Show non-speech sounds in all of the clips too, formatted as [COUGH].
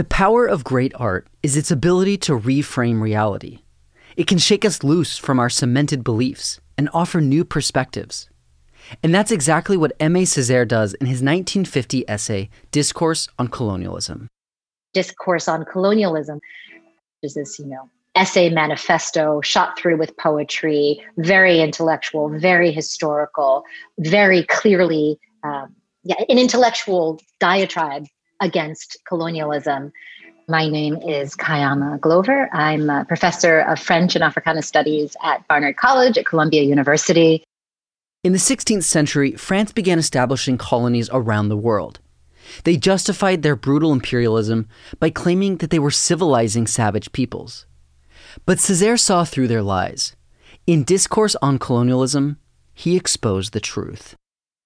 The power of great art is its ability to reframe reality. It can shake us loose from our cemented beliefs and offer new perspectives. And that's exactly what Aimé Césaire does in his 1950 essay, Discourse on Colonialism. Discourse on Colonialism is this, you know, essay manifesto shot through with poetry, very intellectual, very historical, very clearly um, yeah, an intellectual diatribe against colonialism. My name is Kaiama Glover. I'm a professor of French and Africana Studies at Barnard College at Columbia University. In the 16th century, France began establishing colonies around the world. They justified their brutal imperialism by claiming that they were civilizing savage peoples. But Césaire saw through their lies. In Discourse on Colonialism, he exposed the truth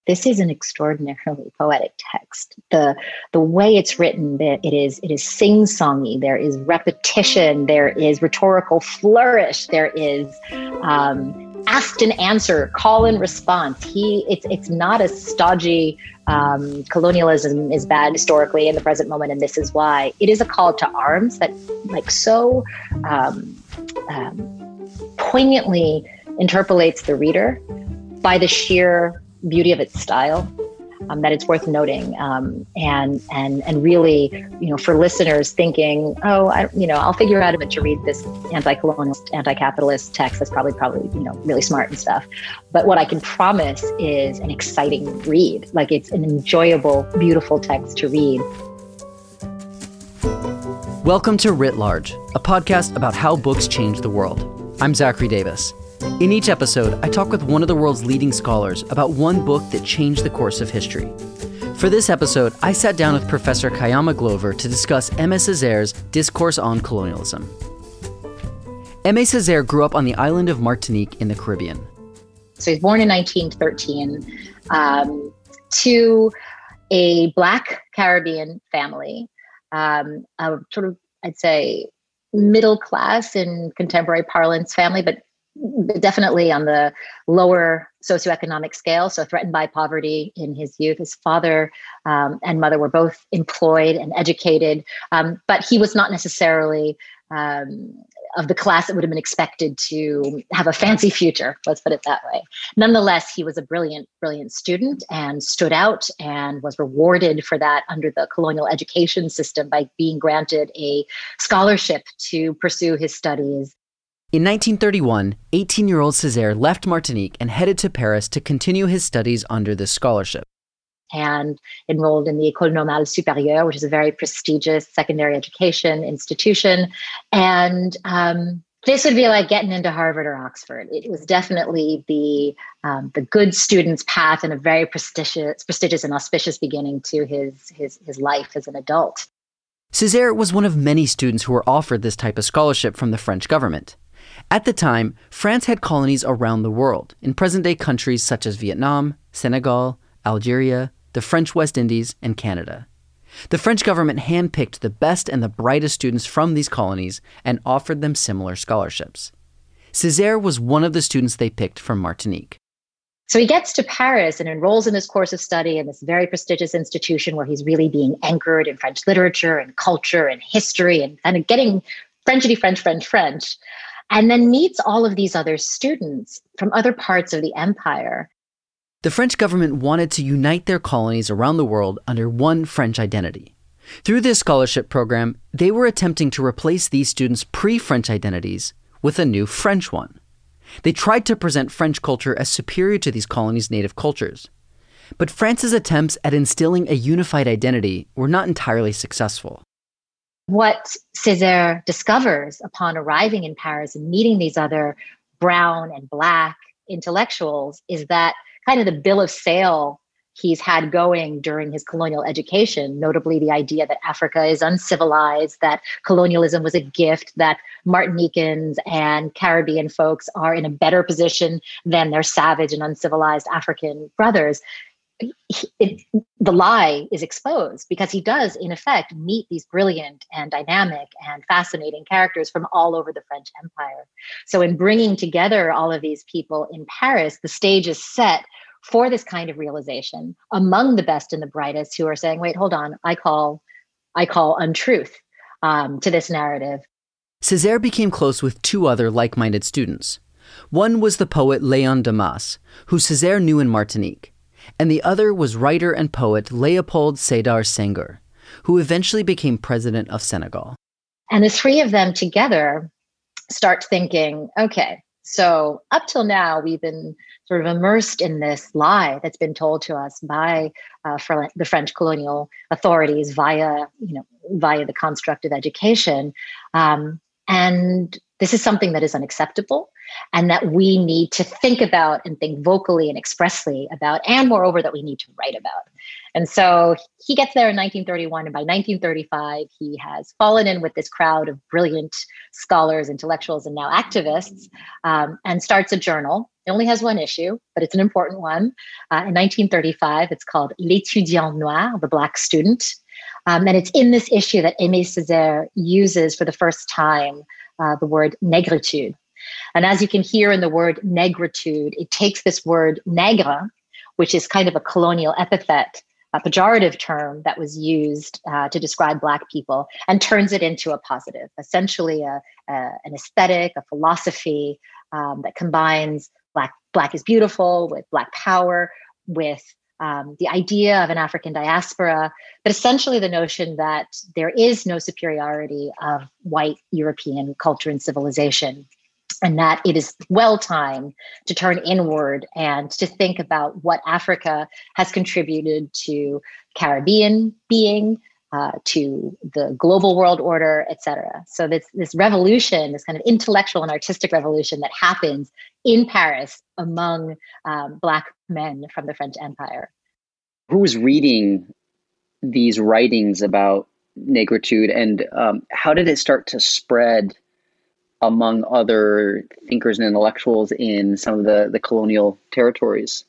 this is an extraordinarily poetic text. The the way it's written, that it is it is sing songy. There is repetition. There is rhetorical flourish. There is um, and answer, call and response. He it's it's not a stodgy um, colonialism is bad historically in the present moment, and this is why. It is a call to arms that like so um, um poignantly interpolates the reader by the sheer beauty of its style um, that it's worth noting um, and and and really you know for listeners thinking oh I, you know I'll figure out a bit to read this anti-colonialist anti-capitalist text that's probably probably you know really smart and stuff but what I can promise is an exciting read like it's an enjoyable beautiful text to read Welcome to Writ Large, a podcast about how books change the world. I'm Zachary Davis. In each episode, I talk with one of the world's leading scholars about one book that changed the course of history. For this episode, I sat down with Professor Kaiama Glover to discuss Aimé Césaire's Discourse on Colonialism. Aimé Césaire grew up on the island of Martinique in the Caribbean. So he's born in 1913 um, to a Black Caribbean family, um, a sort of, I'd say, middle class in contemporary parlance family, but definitely on the lower socioeconomic scale, so threatened by poverty in his youth. His father um, and mother were both employed and educated, um, but he was not necessarily um, of the class that would have been expected to have a fancy future, let's put it that way. Nonetheless, he was a brilliant, brilliant student and stood out and was rewarded for that under the colonial education system by being granted a scholarship to pursue his studies in 1931, 18 year old Césaire left Martinique and headed to Paris to continue his studies under this scholarship. And enrolled in the École Normale Supérieure, which is a very prestigious secondary education institution. And um, this would be like getting into Harvard or Oxford. It was definitely the um, the good student's path and a very prestigious, prestigious and auspicious beginning to his his his life as an adult. Césaire was one of many students who were offered this type of scholarship from the French government. At the time, France had colonies around the world, in present day countries such as Vietnam, Senegal, Algeria, the French West Indies, and Canada. The French government handpicked the best and the brightest students from these colonies and offered them similar scholarships. Césaire was one of the students they picked from Martinique. So he gets to Paris and enrolls in this course of study in this very prestigious institution where he's really being anchored in French literature and culture and history and kind of getting Frenchity French, French, French and then meets all of these other students from other parts of the empire. The French government wanted to unite their colonies around the world under one French identity. Through this scholarship program, they were attempting to replace these students' pre French identities with a new French one. They tried to present French culture as superior to these colonies' native cultures. But France's attempts at instilling a unified identity were not entirely successful. What Césaire discovers upon arriving in Paris and meeting these other brown and black intellectuals is that kind of the bill of sale he's had going during his colonial education, notably the idea that Africa is uncivilized, that colonialism was a gift, that Martinicans and Caribbean folks are in a better position than their savage and uncivilized African brothers it, the lie is exposed because he does, in effect, meet these brilliant and dynamic and fascinating characters from all over the French Empire. So, in bringing together all of these people in Paris, the stage is set for this kind of realization among the best and the brightest who are saying, wait, hold on, I call I call untruth um, to this narrative. Césaire became close with two other like minded students. One was the poet Léon Damas, who Césaire knew in Martinique, and the other was writer and poet Léopold Sédar Senghor, who eventually became president of Senegal. And the three of them together start thinking okay, so up till now, we've been sort of immersed in this lie that's been told to us by uh, the French colonial authorities via, you know, via the construct of education. Um, and this is something that is unacceptable and that we need to think about and think vocally and expressly about, and moreover, that we need to write about. And so he gets there in 1931, and by 1935, he has fallen in with this crowd of brilliant scholars, intellectuals, and now activists, um, and starts a journal. It only has one issue, but it's an important one. Uh, in 1935, it's called L'étudiant noir, the Black Student. Um, and it's in this issue that Aimé Césaire uses for the first time uh, the word negritude. And as you can hear in the word negritude, it takes this word negre, which is kind of a colonial epithet, a pejorative term that was used uh, to describe Black people, and turns it into a positive, essentially a, a an aesthetic, a philosophy um, that combines Black, Black is beautiful with Black power, with um, the idea of an African diaspora, but essentially the notion that there is no superiority of white European culture and civilization, and that it is well time to turn inward and to think about what Africa has contributed to Caribbean being, uh, to the global world order, et cetera. So this this revolution, this kind of intellectual and artistic revolution that happens in Paris among um, black men from the French Empire. Who was reading these writings about negritude, and um, how did it start to spread among other thinkers and intellectuals in some of the, the colonial territories?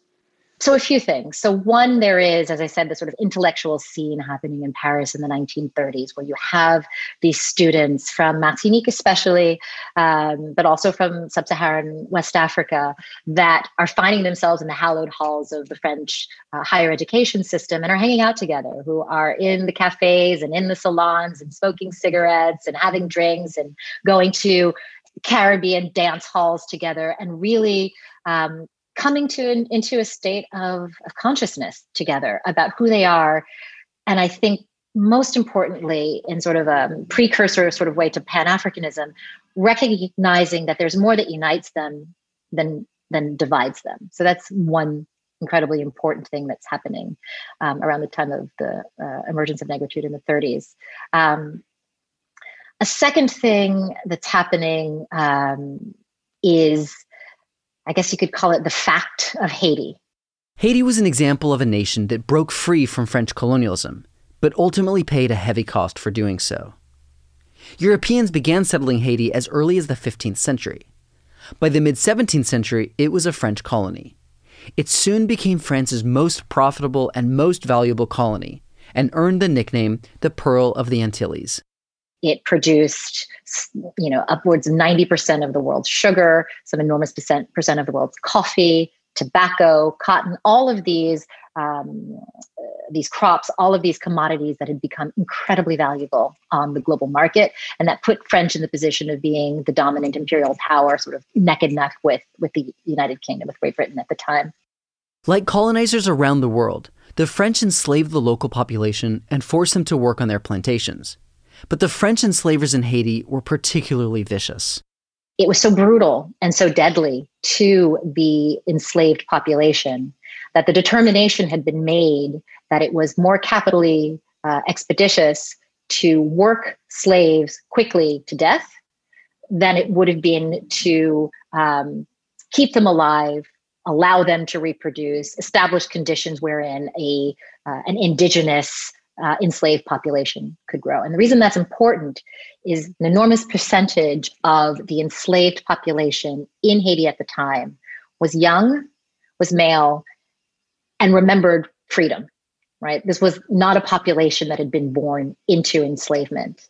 So, a few things. So, one, there is, as I said, the sort of intellectual scene happening in Paris in the 1930s, where you have these students from Martinique, especially, um, but also from sub Saharan West Africa, that are finding themselves in the hallowed halls of the French uh, higher education system and are hanging out together, who are in the cafes and in the salons and smoking cigarettes and having drinks and going to Caribbean dance halls together and really um, coming to an, into a state of, of consciousness together about who they are. And I think most importantly, in sort of a precursor sort of way to Pan Africanism, recognizing that there's more that unites them than than divides them. So that's one incredibly important thing that's happening um, around the time of the uh, emergence of negritude in the 30s. Um, a second thing that's happening um, is I guess you could call it the fact of Haiti. Haiti was an example of a nation that broke free from French colonialism, but ultimately paid a heavy cost for doing so. Europeans began settling Haiti as early as the 15th century. By the mid 17th century, it was a French colony. It soon became France's most profitable and most valuable colony, and earned the nickname the Pearl of the Antilles. It produced, you know, upwards of 90% of the world's sugar, some enormous percent, percent of the world's coffee, tobacco, cotton, all of these um, these crops, all of these commodities that had become incredibly valuable on the global market, and that put French in the position of being the dominant imperial power, sort of neck and neck with with the United Kingdom, with Great Britain at the time. Like colonizers around the world, the French enslaved the local population and forced them to work on their plantations. But the French enslavers in Haiti were particularly vicious. It was so brutal and so deadly to the enslaved population that the determination had been made that it was more capitally uh, expeditious to work slaves quickly to death than it would have been to um, keep them alive, allow them to reproduce, establish conditions wherein a uh, an indigenous uh, enslaved population could grow. And the reason that's important is an enormous percentage of the enslaved population in Haiti at the time was young, was male, and remembered freedom. Right? This was not a population that had been born into enslavement.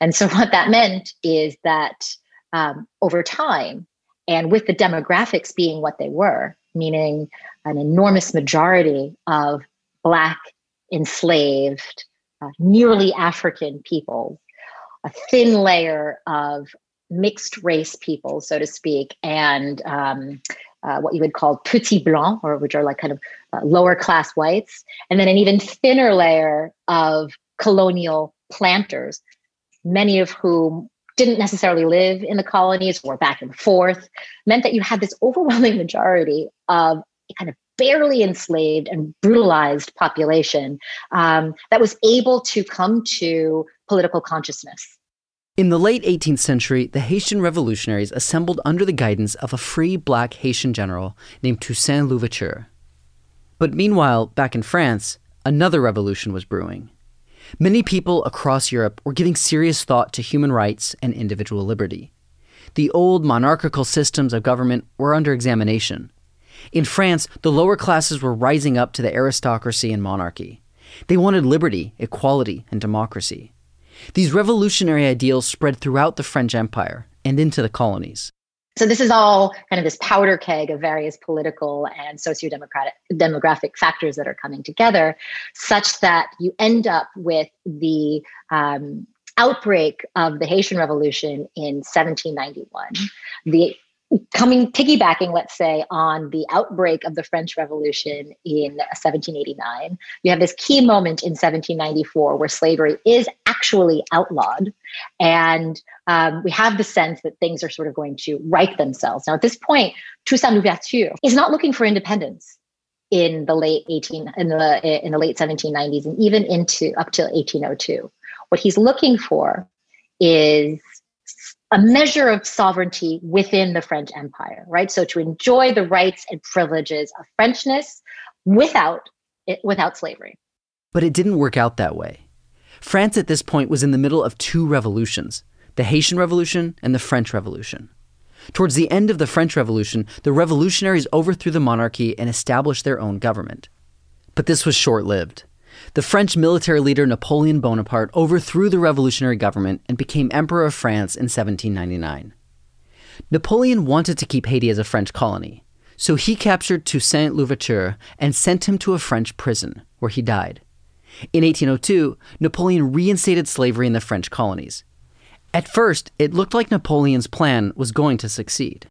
And so, [LAUGHS] what that meant is that um, over time, and with the demographics being what they were, meaning an enormous majority of Black enslaved uh, nearly African peoples, a thin layer of mixed race people, so to speak, and um, uh, what you would call petit blanc, or which are like kind of uh, lower class whites, and then an even thinner layer of colonial planters, many of whom didn't necessarily live in the colonies or back and forth, meant that you had this overwhelming majority of kind of barely enslaved and brutalized population um, that was able to come to political consciousness. In the late 18th century, the Haitian revolutionaries assembled under the guidance of a free black Haitian general named Toussaint Louverture. But meanwhile, back in France, another revolution was brewing. Many people across Europe were giving serious thought to human rights and individual liberty. The old monarchical systems of government were under examination. In France, the lower classes were rising up to the aristocracy and monarchy. They wanted liberty, equality, and democracy. These revolutionary ideals spread throughout the French Empire and into the colonies. So this is all kind of this powder keg of various political and socio-democratic demographic factors that are coming together, such that you end up with the um, outbreak of the Haitian Revolution in 1791, the coming piggybacking let's say on the outbreak of the french revolution in 1789 you have this key moment in 1794 where slavery is actually outlawed. And um, we have the sense that things are sort of going to right themselves. Now at this point toussaint louverture is not looking for independence in the late 18 in the in the late 1790s and even into up till 1802 what he's looking for is a measure of sovereignty within the French Empire, right? So to enjoy the rights and privileges of Frenchness without without slavery. But it didn't work out that way. France at this point was in the middle of two revolutions, the Haitian Revolution and the French Revolution. Towards the end of the French Revolution, the revolutionaries overthrew the monarchy and established their own government. But this was short lived. The French military leader Napoleon Bonaparte overthrew the revolutionary government and became Emperor of France in 1799. Napoleon wanted to keep Haiti as a French colony, so he captured Toussaint Louverture and sent him to a French prison, where he died. In 1802, Napoleon reinstated slavery in the French colonies. At first, it looked like Napoleon's plan was going to succeed.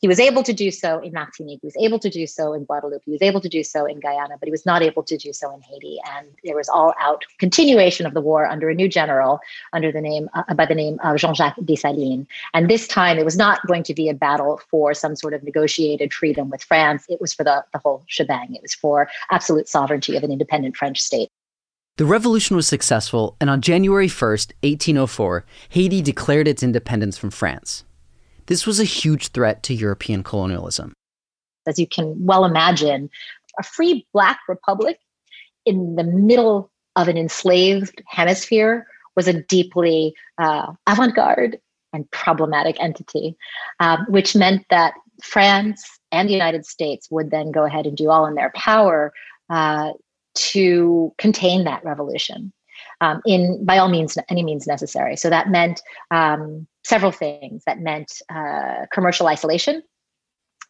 He was able to do so in Martinique. He was able to do so in Guadeloupe. He was able to do so in Guyana, but he was not able to do so in Haiti. And there was all out continuation of the war under a new general, under the name uh, by the name of Jean-Jacques Dessalines. And this time, it was not going to be a battle for some sort of negotiated freedom with France. It was for the, the whole shebang. It was for absolute sovereignty of an independent French state. The revolution was successful, and on January 1st, 1804, Haiti declared its independence from France. This was a huge threat to European colonialism. As you can well imagine, a free Black republic in the middle of an enslaved hemisphere was a deeply uh, avant garde and problematic entity, um, which meant that France and the United States would then go ahead and do all in their power uh, to contain that revolution um, in by all means any means necessary. So that meant um, several things. That meant uh, commercial isolation,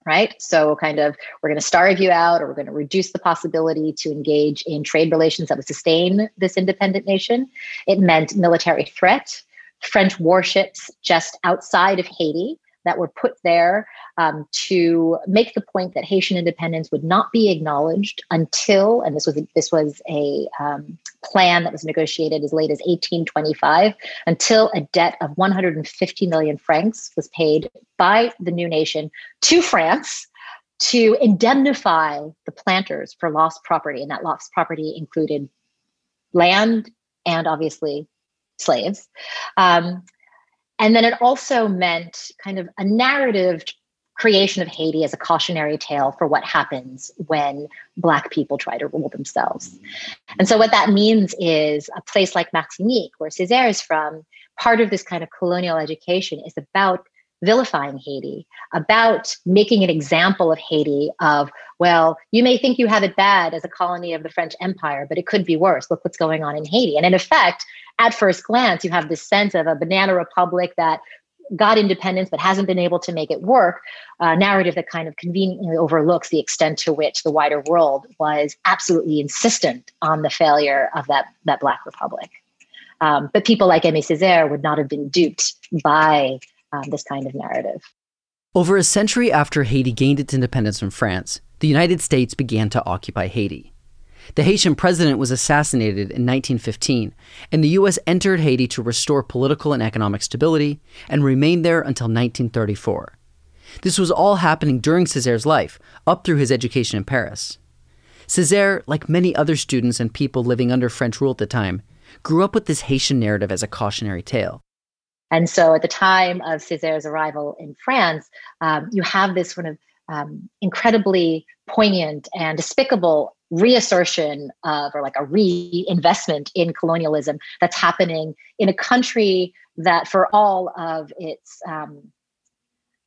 right? So kind of we're going to starve you out, or we're going to reduce the possibility to engage in trade relations that would sustain this independent nation. It meant military threat. French warships just outside of Haiti that were put there um, to make the point that Haitian independence would not be acknowledged until, and this was this was a um, plan that was negotiated as late as 1825, until a debt of 150 million francs was paid by the new nation to France to indemnify the planters for lost property, and that lost property included land and obviously slaves. Um, and then it also meant kind of a narrative creation of Haiti as a cautionary tale for what happens when Black people try to rule themselves. And so, what that means is a place like Martinique, where Césaire is from, part of this kind of colonial education is about vilifying Haiti, about making an example of Haiti of, well, you may think you have it bad as a colony of the French Empire, but it could be worse. Look what's going on in Haiti. And in effect, at first glance, you have this sense of a banana republic that got independence but hasn't been able to make it work a narrative that kind of conveniently overlooks the extent to which the wider world was absolutely insistent on the failure of that, that Black Republic. Um, but people like Aimé Césaire would not have been duped by um, this kind of narrative. Over a century after Haiti gained its independence from France, the United States began to occupy Haiti. The Haitian president was assassinated in 1915, and the U.S. entered Haiti to restore political and economic stability and remained there until 1934. This was all happening during Césaire's life, up through his education in Paris. Césaire, like many other students and people living under French rule at the time, grew up with this Haitian narrative as a cautionary tale. And so at the time of Césaire's arrival in France, um, you have this sort of um, incredibly poignant and despicable reassertion of or like a reinvestment in colonialism that's happening in a country that for all of its um,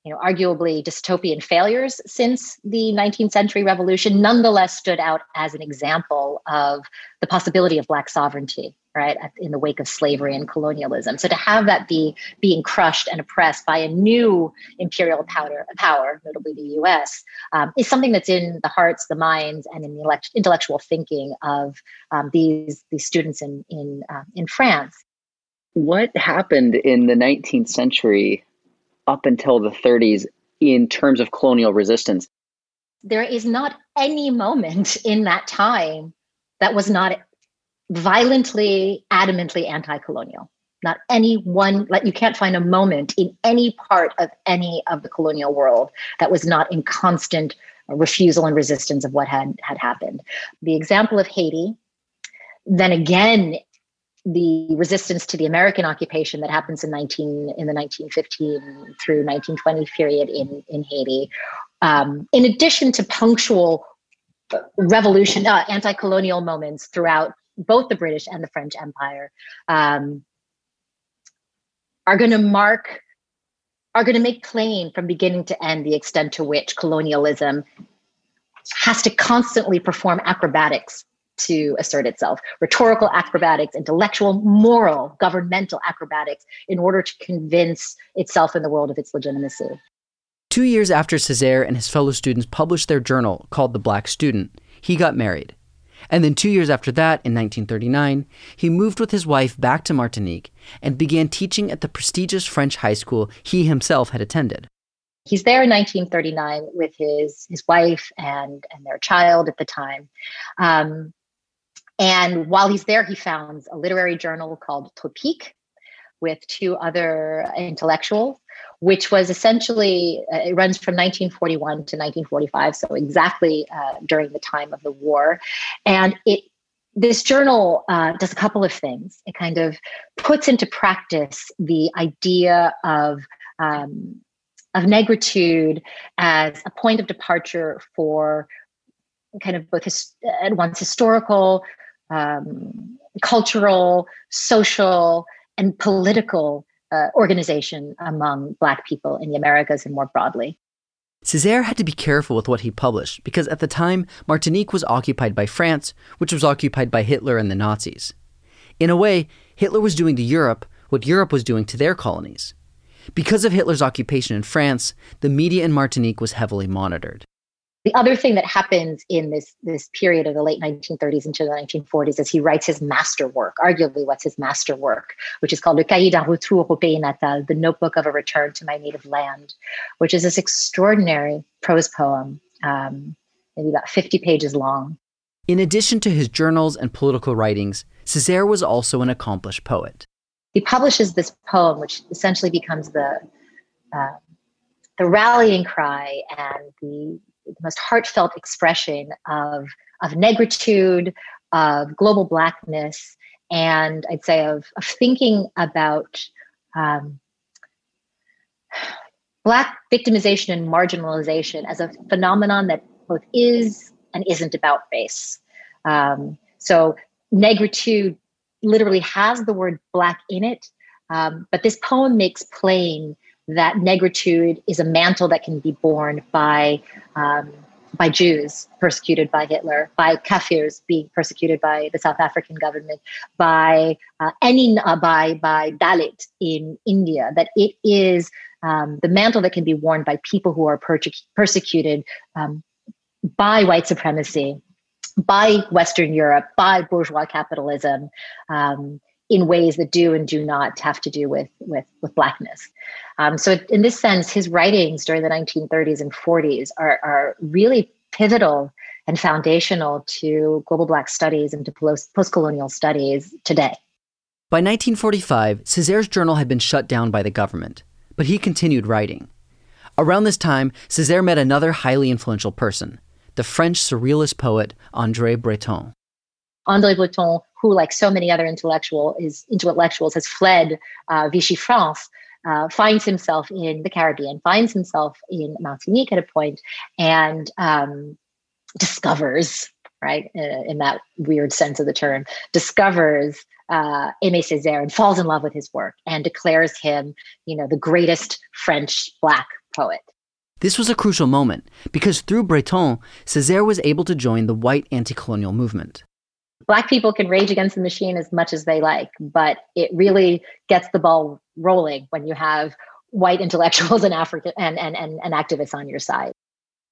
you know arguably dystopian failures since the 19th century revolution nonetheless stood out as an example of the possibility of black sovereignty right in the wake of slavery and colonialism. So to have that be being crushed and oppressed by a new imperial power, power notably the us um, is something that's in the hearts the minds and in the intellectual thinking of um, these these students in in uh, in france. What happened in the 19th century up until the 30s in terms of colonial resistance? There is not any moment in that time that was not violently, adamantly anti colonial. Not any one, like you can't find a moment in any part of any of the colonial world that was not in constant refusal and resistance of what had, had happened. The example of Haiti, then again, the resistance to the American occupation that happens in 19 in the 1915 through 1920 period in in Haiti, um, in addition to punctual revolution, uh, anti-colonial moments throughout both the British and the French Empire, um, are going to mark, are going to make plain from beginning to end the extent to which colonialism has to constantly perform acrobatics to assert itself rhetorical acrobatics, intellectual, moral, governmental acrobatics in order to convince itself and the world of its legitimacy. Two years after Césaire and his fellow students published their journal called The Black Student, he got married. And then two years after that, in 1939, he moved with his wife back to Martinique and began teaching at the prestigious French high school he himself had attended. He's there in 1939 with his, his wife and, and their child at the time. Um, and while he's there, he founds a literary journal called Tropiques with two other intellectuals which was essentially uh, it runs from 1941 to 1945 so exactly uh, during the time of the war. And it this journal uh, does a couple of things. It kind of puts into practice the idea of um, of negritude as a point of departure for kind of both his, at once historical um, cultural social and political uh, organization among Black people in the Americas and more broadly. Césaire had to be careful with what he published because at the time, Martinique was occupied by France, which was occupied by Hitler and the Nazis. In a way, Hitler was doing to Europe what Europe was doing to their colonies. Because of Hitler's occupation in France, the media in Martinique was heavily monitored. The other thing that happens in this, this period of the late 1930s into the 1940s is he writes his masterwork, arguably what's his masterwork, which is called Le Cahier d'un retour au pays natal, the notebook of a return to my native land, which is this extraordinary prose poem, um, maybe about 50 pages long. In addition to his journals and political writings, Césaire was also an accomplished poet. He publishes this poem, which essentially becomes the uh, the rallying cry and the the most heartfelt expression of of negritude, of global blackness, and I'd say of of thinking about um, black victimization and marginalization as a phenomenon that both is and isn't about race. Um, so negritude literally has the word black in it, um, but this poem makes plain that negritude is a mantle that can be borne by um, by Jews persecuted by Hitler, by Kafirs being persecuted by the South African government, by uh, any uh, by by Dalit in India. That it is um, the mantle that can be worn by people who are per- persecuted um, by white supremacy, by Western Europe, by bourgeois capitalism. Um, in ways that do and do not have to do with with with blackness. Um, so in this sense, his writings during the 1930s and 40s are are really pivotal and foundational to global black studies and to post colonial studies today. By 1945, Césaire's journal had been shut down by the government, but he continued writing. Around this time, Césaire met another highly influential person, the French surrealist poet André Breton. André Breton, who, like so many other intellectual, is, intellectuals, has fled uh, Vichy France, uh, finds himself in the Caribbean, finds himself in Martinique at a point, and um, discovers, right, in, in, that weird sense of the term, discovers uh, Aimé Césaire and falls in love with his work and declares him, you know, the greatest French Black poet. This was a crucial moment because through Breton, Césaire was able to join the white anti colonial movement. Black people can rage against the machine as much as they like, but it really gets the ball rolling when you have white intellectuals and African and, and, and, and activists on your side.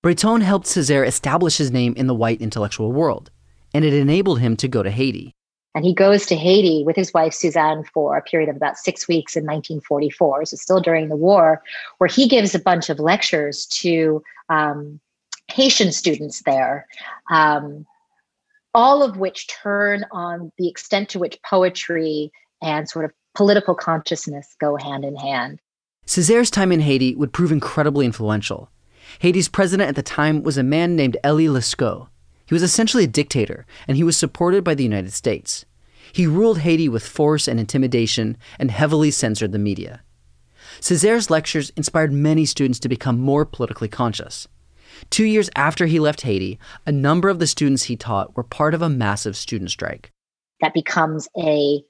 Breton helped Césaire establish his name in the white intellectual world, and it enabled him to go to Haiti. And he goes to Haiti with his wife Suzanne for a period of about six weeks in 1944, so still during the war, where he gives a bunch of lectures to um, Haitian students there, um, all of which turn on the extent to which poetry and sort of political consciousness go hand in hand. Césaire's time in Haiti would prove incredibly influential. Haiti's president at the time was a man named Elie Lescot. He was essentially a dictator, and he was supported by the United States. He ruled Haiti with force and intimidation and heavily censored the media. Césaire's lectures inspired many students to become more politically conscious. Two years after he left Haiti, a number of the students he taught were part of a massive student strike. That becomes a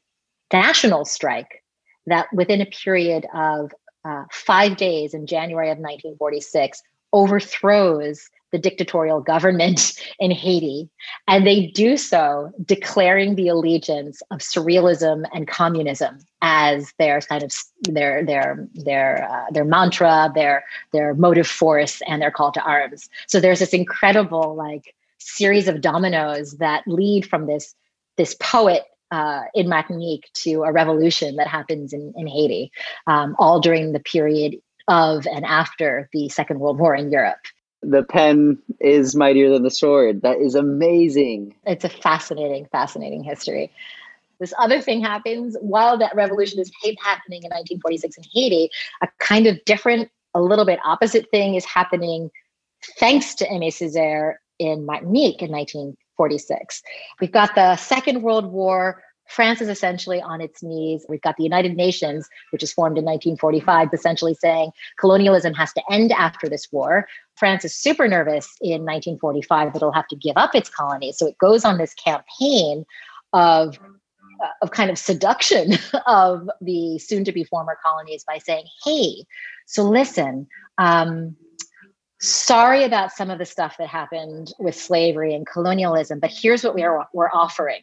national strike that within a period of uh, five days in January of 1946 overthrows the dictatorial government [LAUGHS] in Haiti. And they do so declaring the allegiance of surrealism and communism as their kind of their their their uh, their mantra, their their motive force, and their call to arms. So there's this incredible like series of dominoes that lead from this this poet uh, in Martinique to a revolution that happens in, in Haiti, um, all during the period of and after the Second World War in Europe. The pen is mightier than the sword. That is amazing. It's a fascinating, fascinating history. This other thing happens while that revolution is happening in 1946 in Haiti. A kind of different, a little bit opposite thing is happening thanks to Aimé Césaire in Martinique in 1946. We've got the Second World War France is essentially on its knees. We've got the United Nations, which is formed in 1945, essentially saying colonialism has to end after this war. France is super nervous in 1945 that it'll have to give up its colonies. So it goes on this campaign of uh, of kind of seduction [LAUGHS] of the soon to be former colonies by saying, hey, so listen, um, sorry about some of the stuff that happened with slavery and colonialism, but here's what we are, we're offering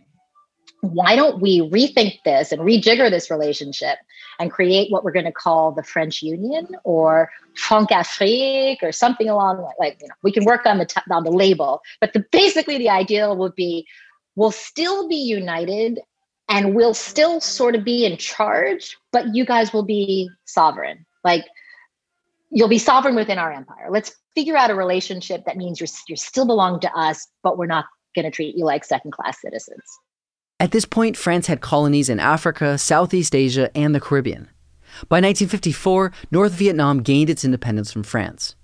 why don't we rethink this and rejigger this relationship and create what we're going to call the French Union or Francafrique or something along like, like you know, we can work on the t- on the label, but the, basically the ideal would be we'll still be united and we'll still sort of be in charge, but you guys will be sovereign. Like you'll be sovereign within our empire. Let's figure out a relationship that means you're you still belong to us, but we're not going to treat you like second class citizens. At this point, France had colonies in Africa, Southeast Asia, and the Caribbean. By 1954, North Vietnam gained its independence from France.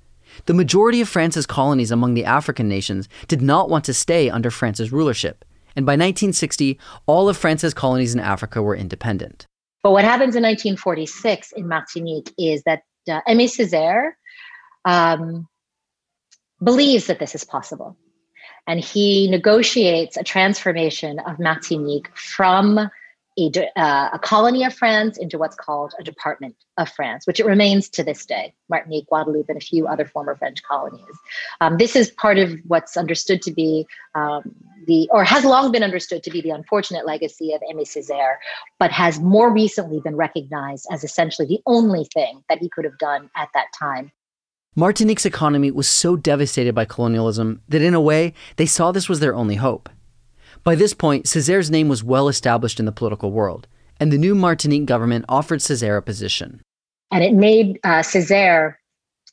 The majority of France's colonies among the African nations did not want to stay under France's rulership, and by 1960, all of France's colonies in Africa were independent. But what happens in 1946 in Martinique is that uh, Aimé Césaire um, believes that this is possible and he negotiates a transformation of Martinique from a, uh, a, colony of France into what's called a department of France, which it remains to this day Martinique, Guadeloupe, and a few other former French colonies. Um, this is part of what's understood to be um, the, or has long been understood to be the unfortunate legacy of Aimé Césaire, but has more recently been recognized as essentially the only thing that he could have done at that time. Martinique's economy was so devastated by colonialism that, in a way, they saw this was their only hope. By this point, Césaire's name was well established in the political world, and the new Martinique government offered Césaire a position. And it made uh, Césaire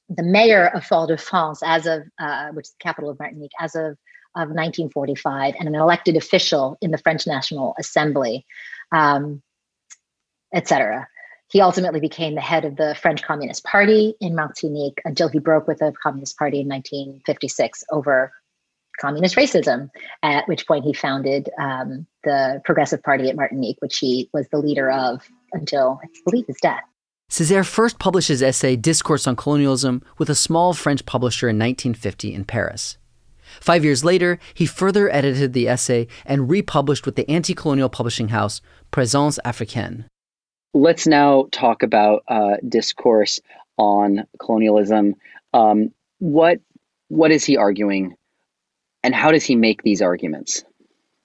the mayor of Fort-de-France, as of uh, which is the capital of Martinique, as of of 1945 and an elected official in the French National Assembly, um, etc. He ultimately became the head of the French Communist Party in Martinique until he broke with the Communist Party in 1956 over communist racism, at which point he founded um, the Progressive Party at Martinique, which he was the leader of until, I believe, his death. Césaire first published his essay Discourse on Colonialism with a small French publisher in 1950 in Paris. Five years later, he further edited the essay and republished with the anti colonial publishing house Présence Africaine. Let's now talk about uh, discourse on colonialism. Um, what what is he arguing, and how does he make these arguments?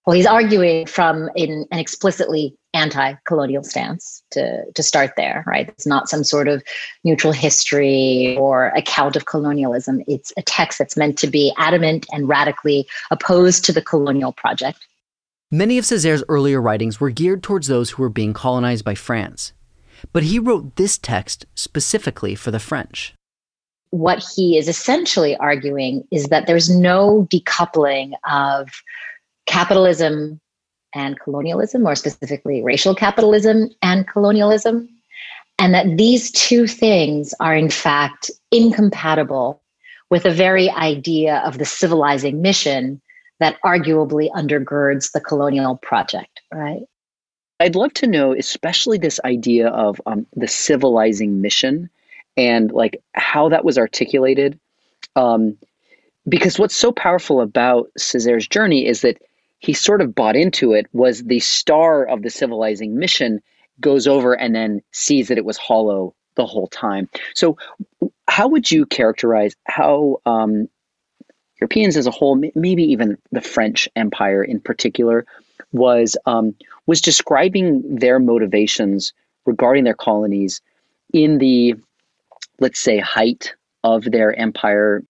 Well, he's arguing from an, an explicitly anti-colonial stance to, to start there, right? It's not some sort of neutral history or account of colonialism. It's a text that's meant to be adamant and radically opposed to the colonial project. Many of Césaire's earlier writings were geared towards those who were being colonized by France. But he wrote this text specifically for the French. What he is essentially arguing is that there's no decoupling of capitalism and colonialism, more specifically, racial capitalism and colonialism, and that these two things are in fact incompatible with the very idea of the civilizing mission that arguably undergirds the colonial project, right? I'd love to know, especially this idea of um, the civilizing mission and like how that was articulated. Um, because what's so powerful about Césaire's journey is that he sort of bought into it was the star of the civilizing mission goes over and then sees that it was hollow the whole time. So, how would you characterize how um, Europeans as a whole, maybe even the French Empire in particular, was um, was describing their motivations regarding their colonies in the, let's say, height of their empire?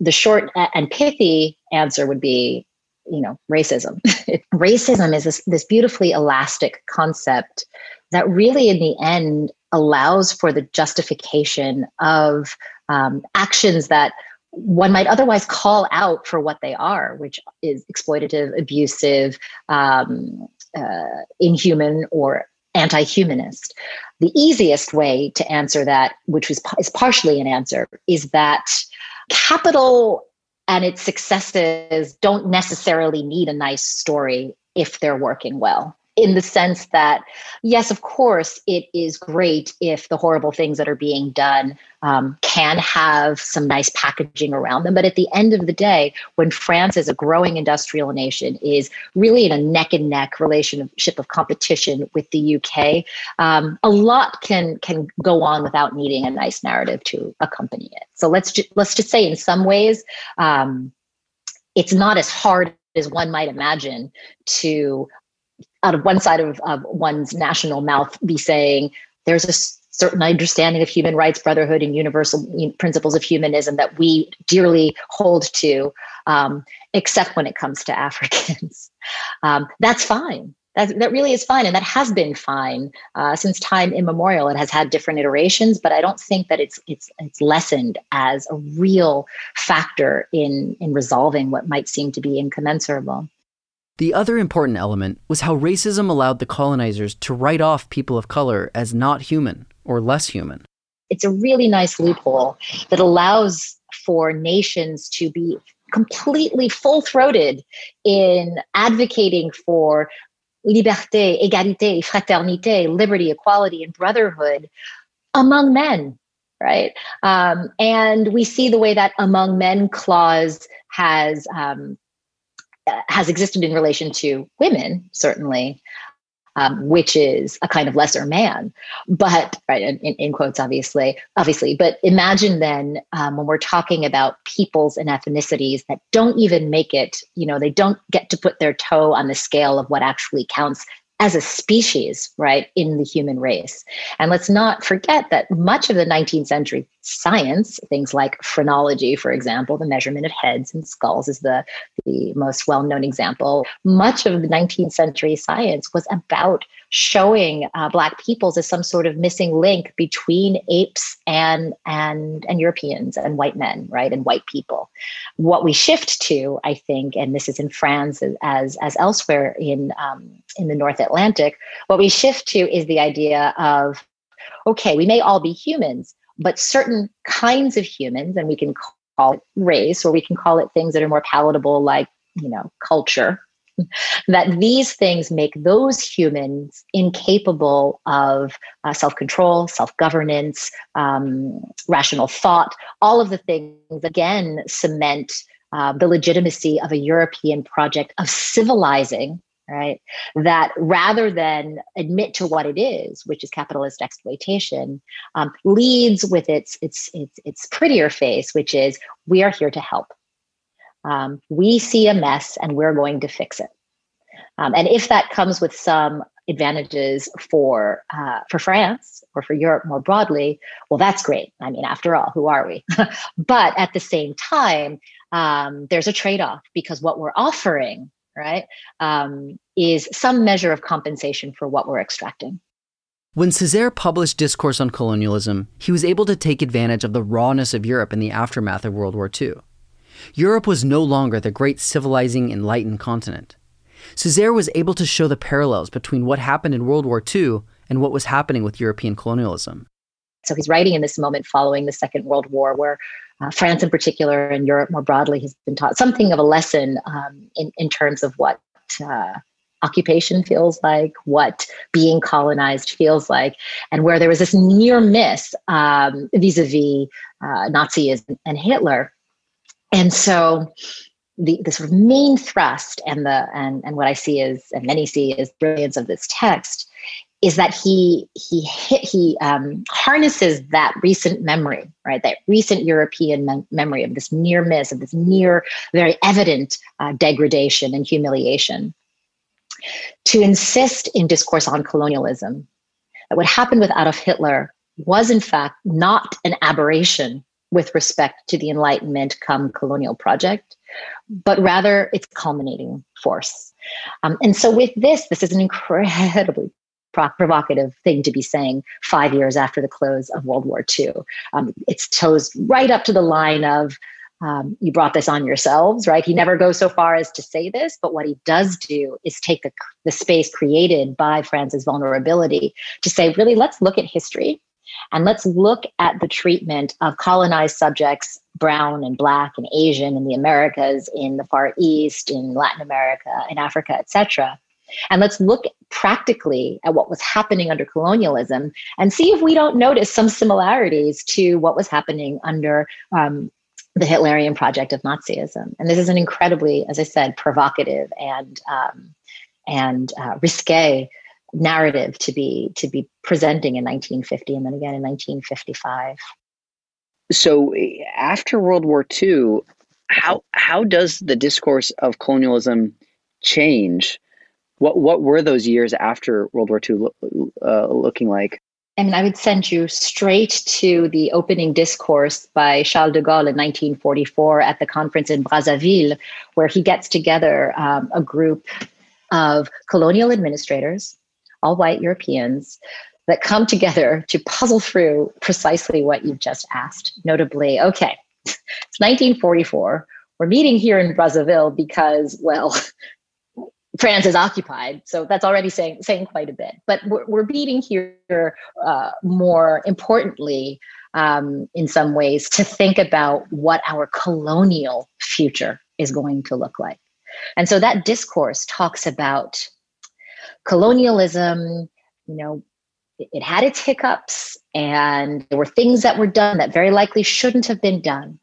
The short and pithy answer would be you know racism [LAUGHS] racism is this, this beautifully elastic concept that really in the end allows for the justification of um, actions that one might otherwise call out for what they are which is exploitative abusive um, uh, inhuman or anti-humanist. The easiest way to answer that which was is partially an answer is that capital and its successes don't necessarily need a nice story if they're working well in the sense that, yes, of course, it is great if the horrible things that are being done um, can have some nice packaging around them. But at the end of the day, when France, as a growing industrial nation, is really in a neck and neck relationship of competition with the UK, um, a lot can can go on without needing a nice narrative to accompany it. So let's ju- let's just say, in some ways. Um, it's not as hard as one might imagine to out of one side of, of one's national mouth be saying there's a certain understanding of human rights, brotherhood, and universal principles of humanism that we dearly hold to, um, except when it comes to [LAUGHS] Africans. Um, that's fine. That, that really is fine, and that has been fine uh, since time immemorial. It has had different iterations, but I don't think that it's it's it's lessened as a real factor in in resolving what might seem to be incommensurable. The other important element was how racism allowed the colonizers to write off people of color as not human or less human. It's a really nice loophole that allows for nations to be completely full throated in advocating for liberté, égalité, fraternité, liberty, equality, and brotherhood among men, right? Um, and we see the way that among men clause has um, has existed in relation to women, certainly. um, which is a kind of lesser man. But right in, in quotes, obviously, obviously. But imagine then um, when we're talking about peoples and ethnicities that don't even make it. You know, they don't get to put their toe on the scale of what actually counts as a species, right, in the human race. And let's not forget that much of the 19th century science, things like phrenology, for example, the measurement of heads and skulls is the, the most well known example. Much of the 19th century science was about showing uh, Black peoples as some sort of missing link between apes and, and, and Europeans and white men, right, and white people. What we shift to, I think, and this is in France as, as elsewhere in, um, in the North Atlantic, what we shift to is the idea of okay, we may all be humans, but certain kinds of humans, and we can call it race or we can call it things that are more palatable, like, you know, culture, [LAUGHS] that these things make those humans incapable of uh, self control, self governance, um, rational thought, all of the things, again, cement uh, the legitimacy of a European project of civilizing right? That rather than admit to what it is, which is capitalist exploitation, um, leads with its its its its prettier face, which is we are here to help. Um, we see a mess and we're going to fix it. Um, and if that comes with some advantages for uh, for France or for Europe more broadly, well, that's great. I mean, after all, who are we? [LAUGHS] but at the same time, um, there's a trade off because what we're offering right, um, is some measure of compensation for what we're extracting. When Césaire published Discourse on Colonialism, he was able to take advantage of the rawness of Europe in the aftermath of World War II. Europe was no longer the great civilizing, enlightened continent. Césaire was able to show the parallels between what happened in World War II and what was happening with European colonialism. So he's writing in this moment following the Second World War, where uh, France in particular and Europe more broadly has been taught something of a lesson um, in, in terms of what uh, occupation feels like, what being colonized feels like, and where there was this near miss vis a vis Nazism and Hitler. And so the, the sort of main thrust and the and, and what I see is and many see is brilliance of this text is that he he he um, harnesses that recent memory, right? That recent European mem- memory of this near miss, of this near, very evident uh, degradation and humiliation, to insist in discourse on colonialism that what happened with Adolf Hitler was in fact not an aberration with respect to the Enlightenment come colonial project, but rather its culminating force. Um, and so, with this, this is an incredibly provocative thing to be saying five years after the close of World War II. Um, it's toes right up to the line of um, you brought this on yourselves, right? He never goes so far as to say this, but what he does do is take the, the space created by France's vulnerability to say, really, let's look at history and let's look at the treatment of colonized subjects, brown and black and Asian in the Americas, in the Far East, in Latin America, in Africa, etc. And let's look practically at what was happening under colonialism and see if we don't notice some similarities to what was happening under um, the Hitlerian project of Nazism. And this is an incredibly, as I said, provocative and um, and uh, risque narrative to be to be presenting in 1950 and then again in 1955. So after World War II, how how does the discourse of colonialism change what what were those years after World War II uh, looking like? I mean, I would send you straight to the opening discourse by Charles de Gaulle in 1944 at the conference in Brazzaville, where he gets together um, a group of colonial administrators, all white Europeans, that come together to puzzle through precisely what you've just asked. Notably, okay, it's 1944. We're meeting here in Brazzaville because, well, [LAUGHS] France is occupied, so that's already saying saying quite a bit. But we're, we're beating here uh, more importantly, um, in some ways, to think about what our colonial future is going to look like. And so that discourse talks about colonialism. You know, it, had its hiccups, and there were things that were done that very likely shouldn't have been done,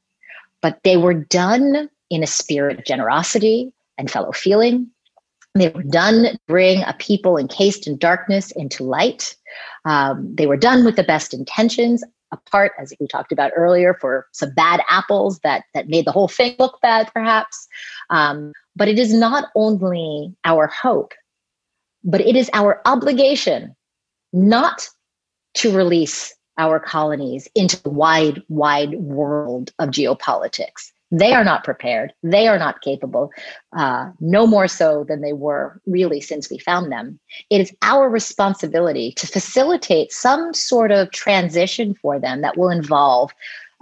but they were done in a spirit of generosity and fellow feeling They were done to bring a people encased in darkness into light. Um, they were done with the best intentions, apart, as we talked about earlier, for some bad apples that that made the whole thing look bad, perhaps. Um, but it is not only our hope, but it is our obligation not to release our colonies into the wide, wide world of geopolitics. They are not prepared. They are not capable, uh, no more so than they were really since we found them. It is our responsibility to facilitate some sort of transition for them that will involve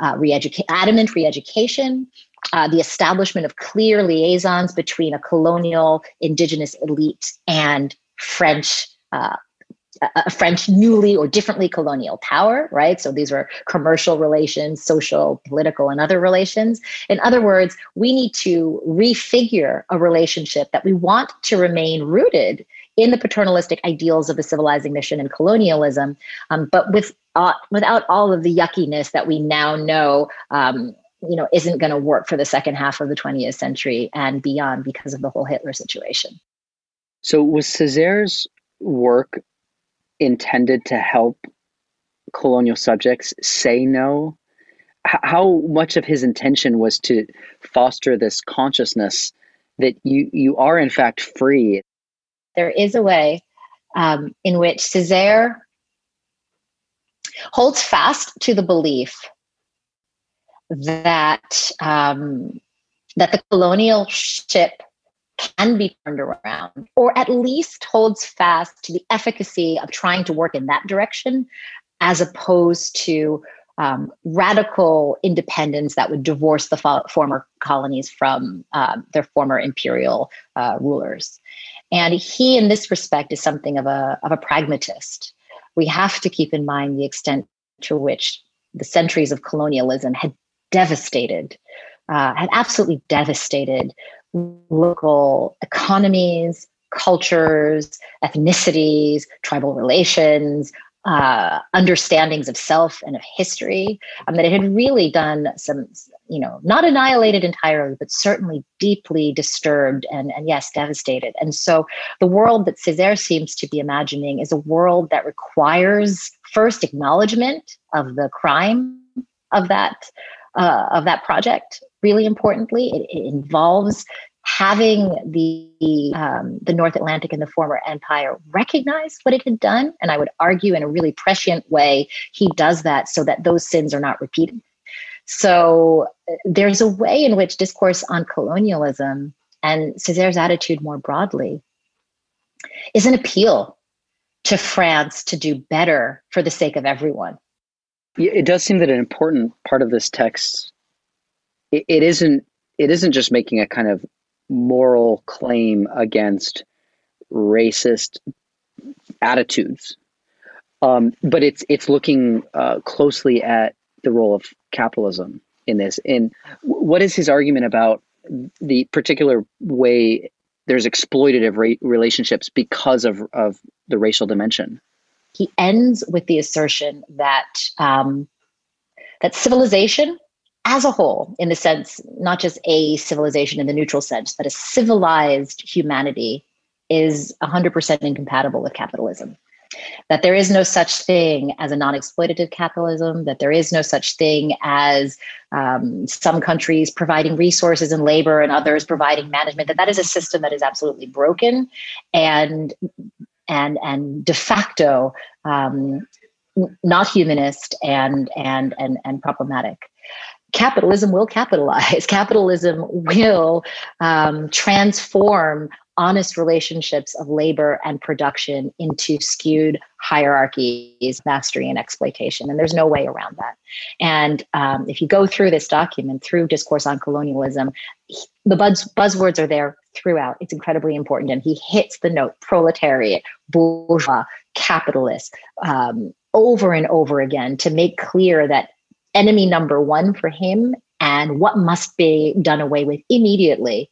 uh, re-educa- adamant re-education, uh, the establishment of clear liaisons between a colonial indigenous elite and French uh, a French newly or differently colonial power, right? So these were commercial relations, social, political, and other relations. In other words, we need to refigure a relationship that we want to remain rooted in the paternalistic ideals of the civilizing mission and colonialism, um, but with uh, without all of the yuckiness that we now know. Um, you know, isn't going to work for the second half of the 20th century and beyond because of the whole Hitler situation. So, was Césaire's work intended to help colonial subjects say no? H- how much of his intention was to foster this consciousness that you you are in fact free? There is a way um, in which Césaire holds fast to the belief that um, that the colonial ship can be turned around, or at least holds fast to the efficacy of trying to work in that direction, as opposed to um, radical independence that would divorce the fo- former colonies from uh, their former imperial uh, rulers. And he, in this respect, is something of a, of a pragmatist. We have to keep in mind the extent to which the centuries of colonialism had devastated, uh, had absolutely devastated local economies, cultures, ethnicities, tribal relations, uh, understandings of self and of history, um, that it had really done some, you know, not annihilated entirely, but certainly deeply disturbed and, and yes, devastated. And so the world that Césaire seems to be imagining is a world that requires first acknowledgement of the crime of that uh, of that project really importantly. It, it involves having the um, the North Atlantic and the former empire recognize what it had done, and I would argue in a really prescient way, he does that so that those sins are not repeated. So uh, there's a way in which discourse on colonialism and Césaire's attitude more broadly is an appeal to France to do better for the sake of everyone. It does seem that an important part of this text it, it isn't it isn't just making a kind of moral claim against racist attitudes, um, but it's it's looking uh, closely at the role of capitalism in this. And what is his argument about the particular way there's exploitative ra- relationships because of of the racial dimension? He ends with the assertion that um, that civilization as a whole, in the sense, not just a civilization in the neutral sense, but a civilized humanity is 100% incompatible with capitalism. That there is no such thing as a non exploitative capitalism, that there is no such thing as um, some countries providing resources and labor and others providing management, that that is a system that is absolutely broken and and and de facto um, not humanist and and and and problematic capitalism will capitalize. [LAUGHS] Capitalism will um, transform honest relationships of labor and production into skewed hierarchies, mastery, and exploitation. And there's no way around that. And um, if you go through this document, through Discourse on Colonialism, the buzz, buzzwords are there throughout. It's incredibly important. And he hits the note proletariat, bourgeois, capitalist um, over and over again to make clear that enemy number one for him and what must be done away with immediately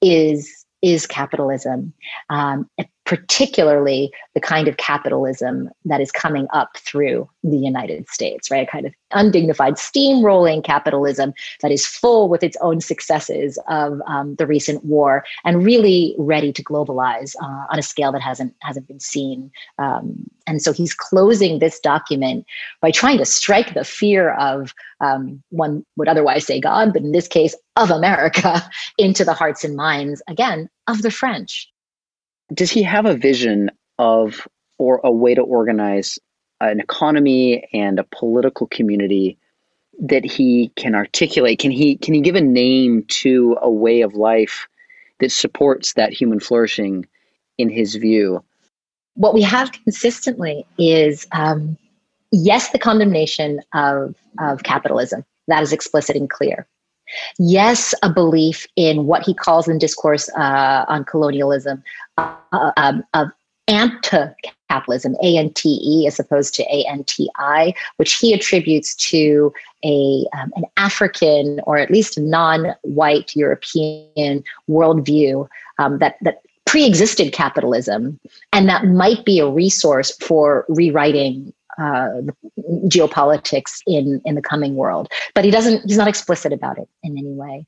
is is capitalism. Um, particularly the kind of capitalism that is coming up through the United States, right? A kind of undignified steamrolling capitalism that is full with its own successes of um, the recent war and really ready to globalize uh, on a scale that hasn't hasn't been seen. Um, and so he's closing this document by trying to strike the fear of um, one would otherwise say God, but in this case of America, [LAUGHS] into the hearts and minds again of the French does he have a vision of or a way to organize an economy and a political community that he can articulate? Can he can he give a name to a way of life that supports that human flourishing in his view? What we have consistently is um, yes the condemnation of of capitalism. That is explicit and clear Yes, a belief in what he calls in discourse uh, on colonialism uh, um, of ante-capitalism, A-N-T-E, as opposed to A-N-T-I, which he attributes to a um, an African or at least non-white European worldview um, that that pre-existed capitalism, and that might be a resource for rewriting uh, geopolitics in in the coming world. But he doesn't he's not explicit about it in any way.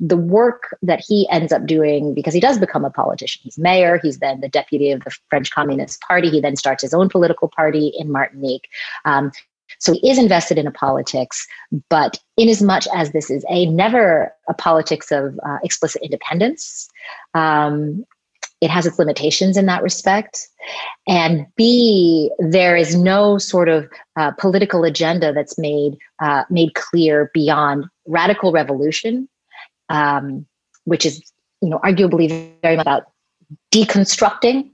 The work that he ends up doing because he does become a politician he's mayor he's then the deputy of the french communist party he then starts his own political party in martinique. Um, so he is invested in a politics, but in as much as this is a never a politics of uh, explicit independence, um, it has its limitations in that respect. And B, there is no sort of uh, political agenda that's made uh, made clear beyond radical revolution, um, which is you know arguably very much about deconstructing.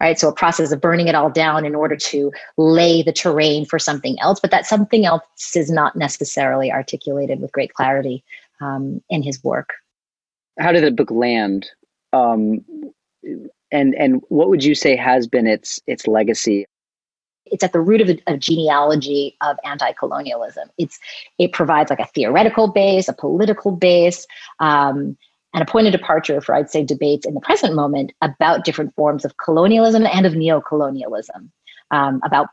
Right, so a process of burning it all down in order to lay the terrain for something else, but that something else is not necessarily articulated with great clarity um, in his work. How did the book land? Um, and and what would you say has been its its legacy? It's at the root of a, genealogy of anti-colonialism. It's it provides like a theoretical base, a political base, um, and a point of departure for I'd say debates in the present moment about different forms of colonialism and of neo-colonialism, um, about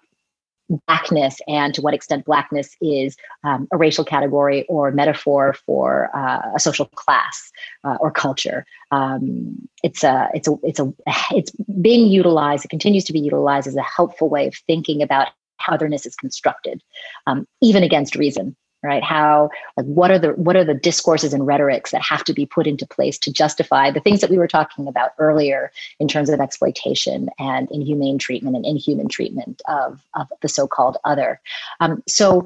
blackness and to what extent blackness is um, a racial category or metaphor for uh, a social class uh, or culture. Um, it's a it's a it's a it's being utilized. It continues to be utilized as a helpful way of thinking about how otherness is constructed, um, even against reason right how like what are the what are the discourses and rhetorics that have to be put into place to justify the things that we were talking about earlier in terms of exploitation and inhumane treatment and inhuman treatment of, of the so-called other um, so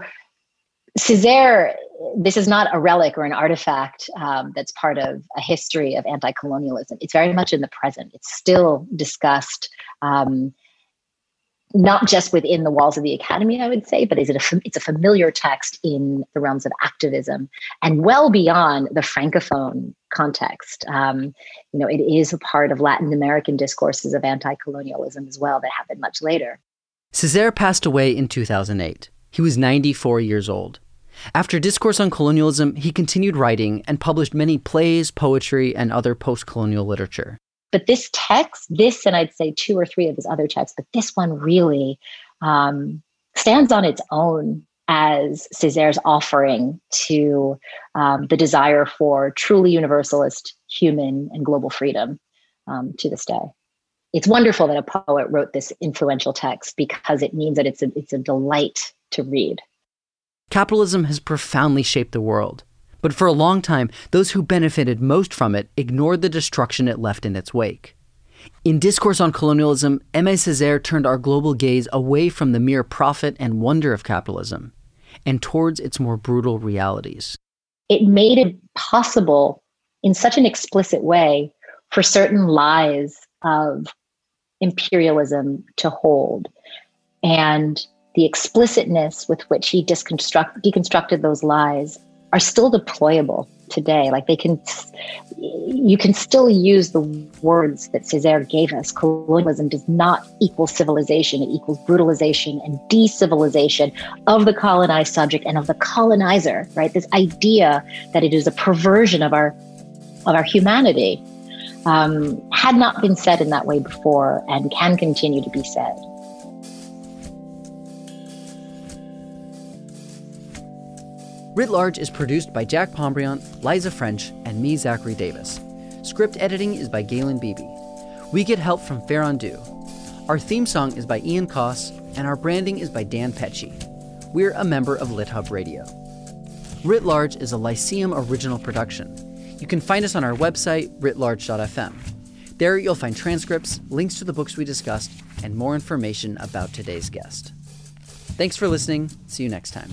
Césaire, this is not a relic or an artifact um, that's part of a history of anti colonialism. It's very much in the present. It's still discussed um, not just within the walls of the academy, I would say, but is it a, it's a familiar text in the realms of activism and well beyond the francophone context. Um, you know, it is a part of Latin American discourses of anti-colonialism as well that happened much later. Césaire passed away in 2008. He was 94 years old. After Discourse on Colonialism, he continued writing and published many plays, poetry, and other post colonial literature. But this text, this and I'd say two or three of his other texts, but this one really um, stands on its own as Césaire's offering to um, the desire for truly universalist human and global freedom um, to this day. It's wonderful that a poet wrote this influential text because it means that it's a, it's a delight to read. Capitalism has profoundly shaped the world. But for a long time, those who benefited most from it ignored the destruction it left in its wake. In Discourse on Colonialism, Aimé Césaire turned our global gaze away from the mere profit and wonder of capitalism and towards its more brutal realities. It made it possible in such an explicit way for certain lies of imperialism to hold. And the explicitness with which he deconstruct, deconstructed those lies are still deployable today. Like they can, you can still use the words that Césaire gave us. Colonialism does not equal civilization. It equals brutalization and decivilization of the colonized subject and of the colonizer, right? This idea that it is a perversion of our, of our humanity. um, had not been said in that way before and can continue to be said. Writ Large is produced by Jack Pombriant, Liza French, and me, Zachary Davis. Script editing is by Galen Beebe. We get help from Ferrandu. Our theme song is by Ian Coss, and our branding is by Dan Pecci. We're a member of LitHub Radio. Writ Large is a Lyceum original production. You can find us on our website, writlarge.fm. There you'll find transcripts, links to the books we discussed, and more information about today's guest. Thanks for listening. See you next time.